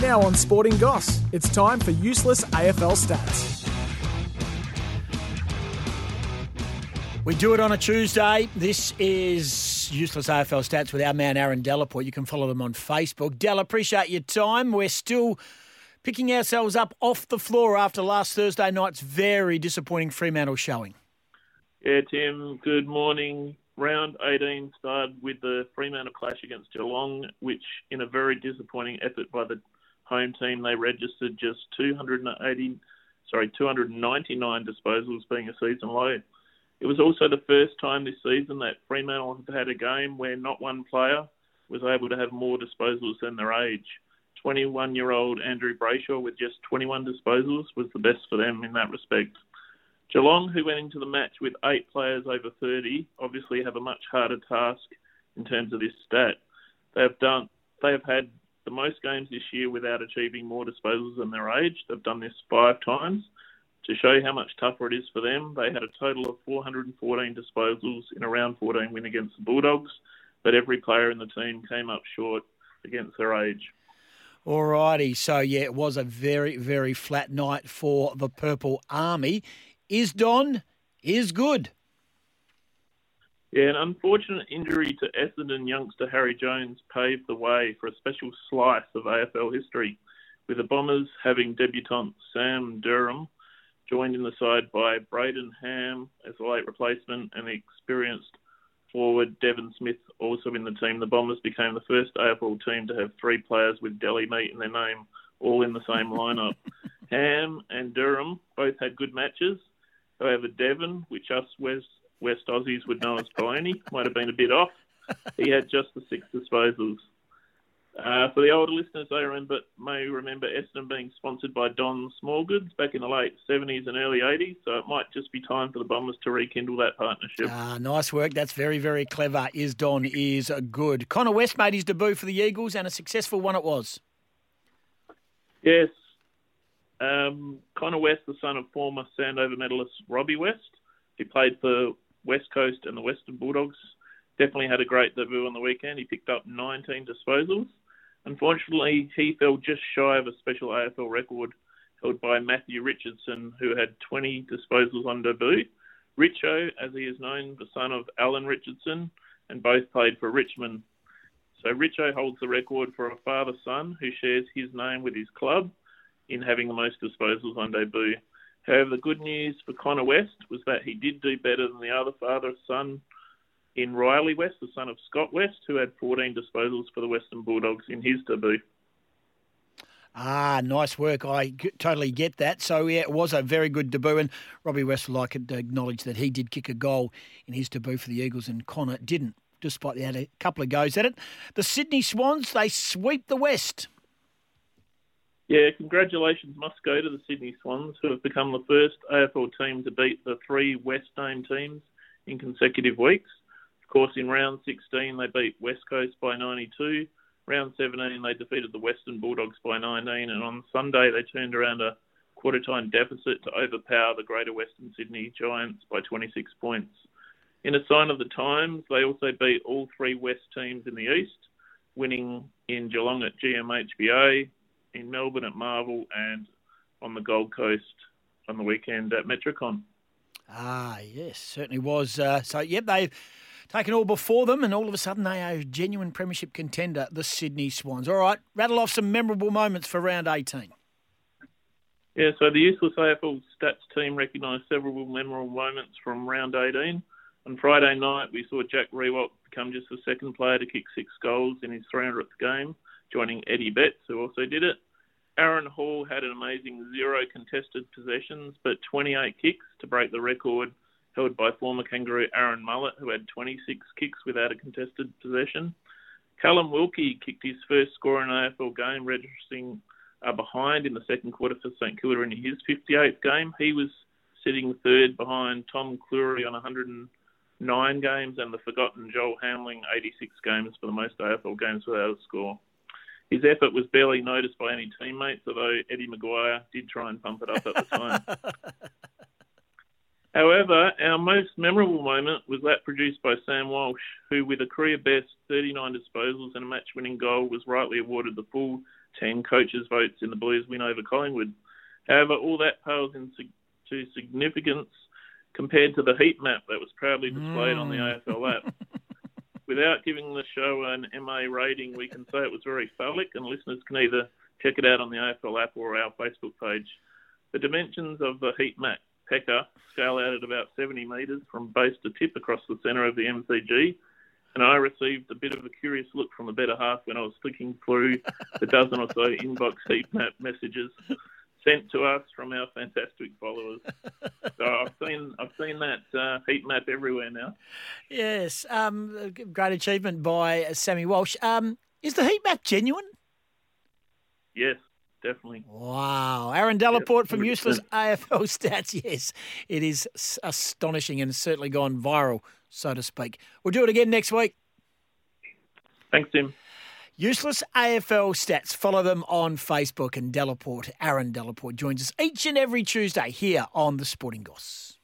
Now on Sporting Goss, it's time for useless AFL stats. We do it on a Tuesday. This is Useless AFL Stats with our man Aaron Delaporte. You can follow them on Facebook. Dell, appreciate your time. We're still picking ourselves up off the floor after last Thursday night's very disappointing Fremantle showing. Yeah, Tim, good morning. Round 18 started with the Fremantle clash against Geelong, which, in a very disappointing effort by the home team, they registered just 280, sorry, 299 disposals, being a season low. It was also the first time this season that Fremantle have had a game where not one player was able to have more disposals than their age. 21 year old Andrew Brayshaw with just 21 disposals was the best for them in that respect. Geelong, who went into the match with eight players over 30, obviously have a much harder task in terms of this stat. They have done, they have had the most games this year without achieving more disposals than their age. They've done this five times. To show you how much tougher it is for them, they had a total of 414 disposals in a round 14 win against the Bulldogs, but every player in the team came up short against their age. Alrighty, so yeah, it was a very, very flat night for the Purple Army. Is Don is good. Yeah, an unfortunate injury to Essendon youngster Harry Jones paved the way for a special slice of AFL history, with the Bombers having debutant Sam Durham joined in the side by Brayden Ham as a late replacement and the experienced forward Devon Smith also in the team. The Bombers became the first AFL team to have three players with deli meat in their name, all in the same lineup. Ham and Durham both had good matches. However, Devon, which us West, West Aussies would know as Pony, might have been a bit off. He had just the six disposals. Uh, for the older listeners, they remember, may remember Essendon being sponsored by Don Smallgoods back in the late 70s and early 80s, so it might just be time for the Bombers to rekindle that partnership. Ah, nice work. That's very, very clever. Is Don is good. Connor West made his debut for the Eagles, and a successful one it was. Yes. Um, Connor West, the son of former Sandover medalist Robbie West, he played for West Coast and the Western Bulldogs. Definitely had a great debut on the weekend. He picked up 19 disposals. Unfortunately, he fell just shy of a special AFL record held by Matthew Richardson, who had 20 disposals on debut. Richo, as he is known, the son of Alan Richardson, and both played for Richmond. So Richo holds the record for a father-son who shares his name with his club in having the most disposals on debut. However, the good news for Connor West was that he did do better than the other father-son in Rhylee West, the son of Scott West, who had 14 disposals for the Western Bulldogs in his debut. Ah, nice work. I totally get that. So, yeah, it was a very good debut. And Robbie West like to acknowledge that he did kick a goal in his debut for the Eagles, and Connor didn't, despite they had a couple of goes at it. The Sydney Swans, they sweep the West. Yeah, congratulations must go to the Sydney Swans, who have become the first AFL team to beat the three West named teams in consecutive weeks. Of course, in round 16, they beat West Coast by 92. Round 17, they defeated the Western Bulldogs by 19. And on Sunday, they turned around a quarter time deficit to overpower the Greater Western Sydney Giants by 26 points. In a sign of the times, they also beat all three West teams in the East, winning in Geelong at GMHBA, in Melbourne at Marvel, and on the Gold Coast on the weekend at Metricon. Ah, yes, certainly was. Uh, so, yep, they've taken all before them, and all of a sudden they are a genuine premiership contender, the Sydney Swans. All right, rattle off some memorable moments for round 18. Yeah, so the useless AFL stats team recognised several memorable moments from round 18. On Friday night, we saw Jack Riewoldt become just the second player to kick six goals in his 300th game, joining Eddie Betts, who also did it. Aaron Hall had an amazing zero contested possessions, but 28 kicks to break the record held by former Kangaroo Aaron Mullett, who had 26 kicks without a contested possession. Callum Wilkie kicked his first score in an AFL game, registering uh, behind in the second quarter for St Kilda in his 58th game. He was sitting third behind Tom Clurey on 109 games and the forgotten Joel Hamling 86 games for the most AFL games without a score. His effort was barely noticed by any teammates, although Eddie McGuire did try and pump it up at the time. However, our most memorable moment was that produced by Sam Walsh, who, with a career best 39 disposals and a match winning goal, was rightly awarded the full 10 coaches' votes in the Blues win over Collingwood. However, all that pales into significance compared to the heat map that was proudly displayed mm. on the mm. AFL app. Without giving the show an MA rating, we can say it was very phallic, and listeners can either check it out on the AFL app or our Facebook page. The dimensions of the heat map pecker scale out at about 70 metres from base to tip across the centre of the MCG. And I received a bit of a curious look from the better half when I was flicking through the dozen or so inbox heat map messages sent to us from our fantastic followers. so I've seen I've seen that uh, heat map everywhere now. Yes, um, great achievement by Sammy Walsh. Um, is the heat map genuine? Yes, definitely. Wow. Aaron Delaporte from Useless AFL Stats. Yes, it is astonishing and certainly gone viral, so to speak. We'll do it again next week. Thanks, Tim. Useless AFL Stats. Follow them on Facebook and Delaporte, Aaron Delaporte, joins us each and every Tuesday here on the Sporting Goss.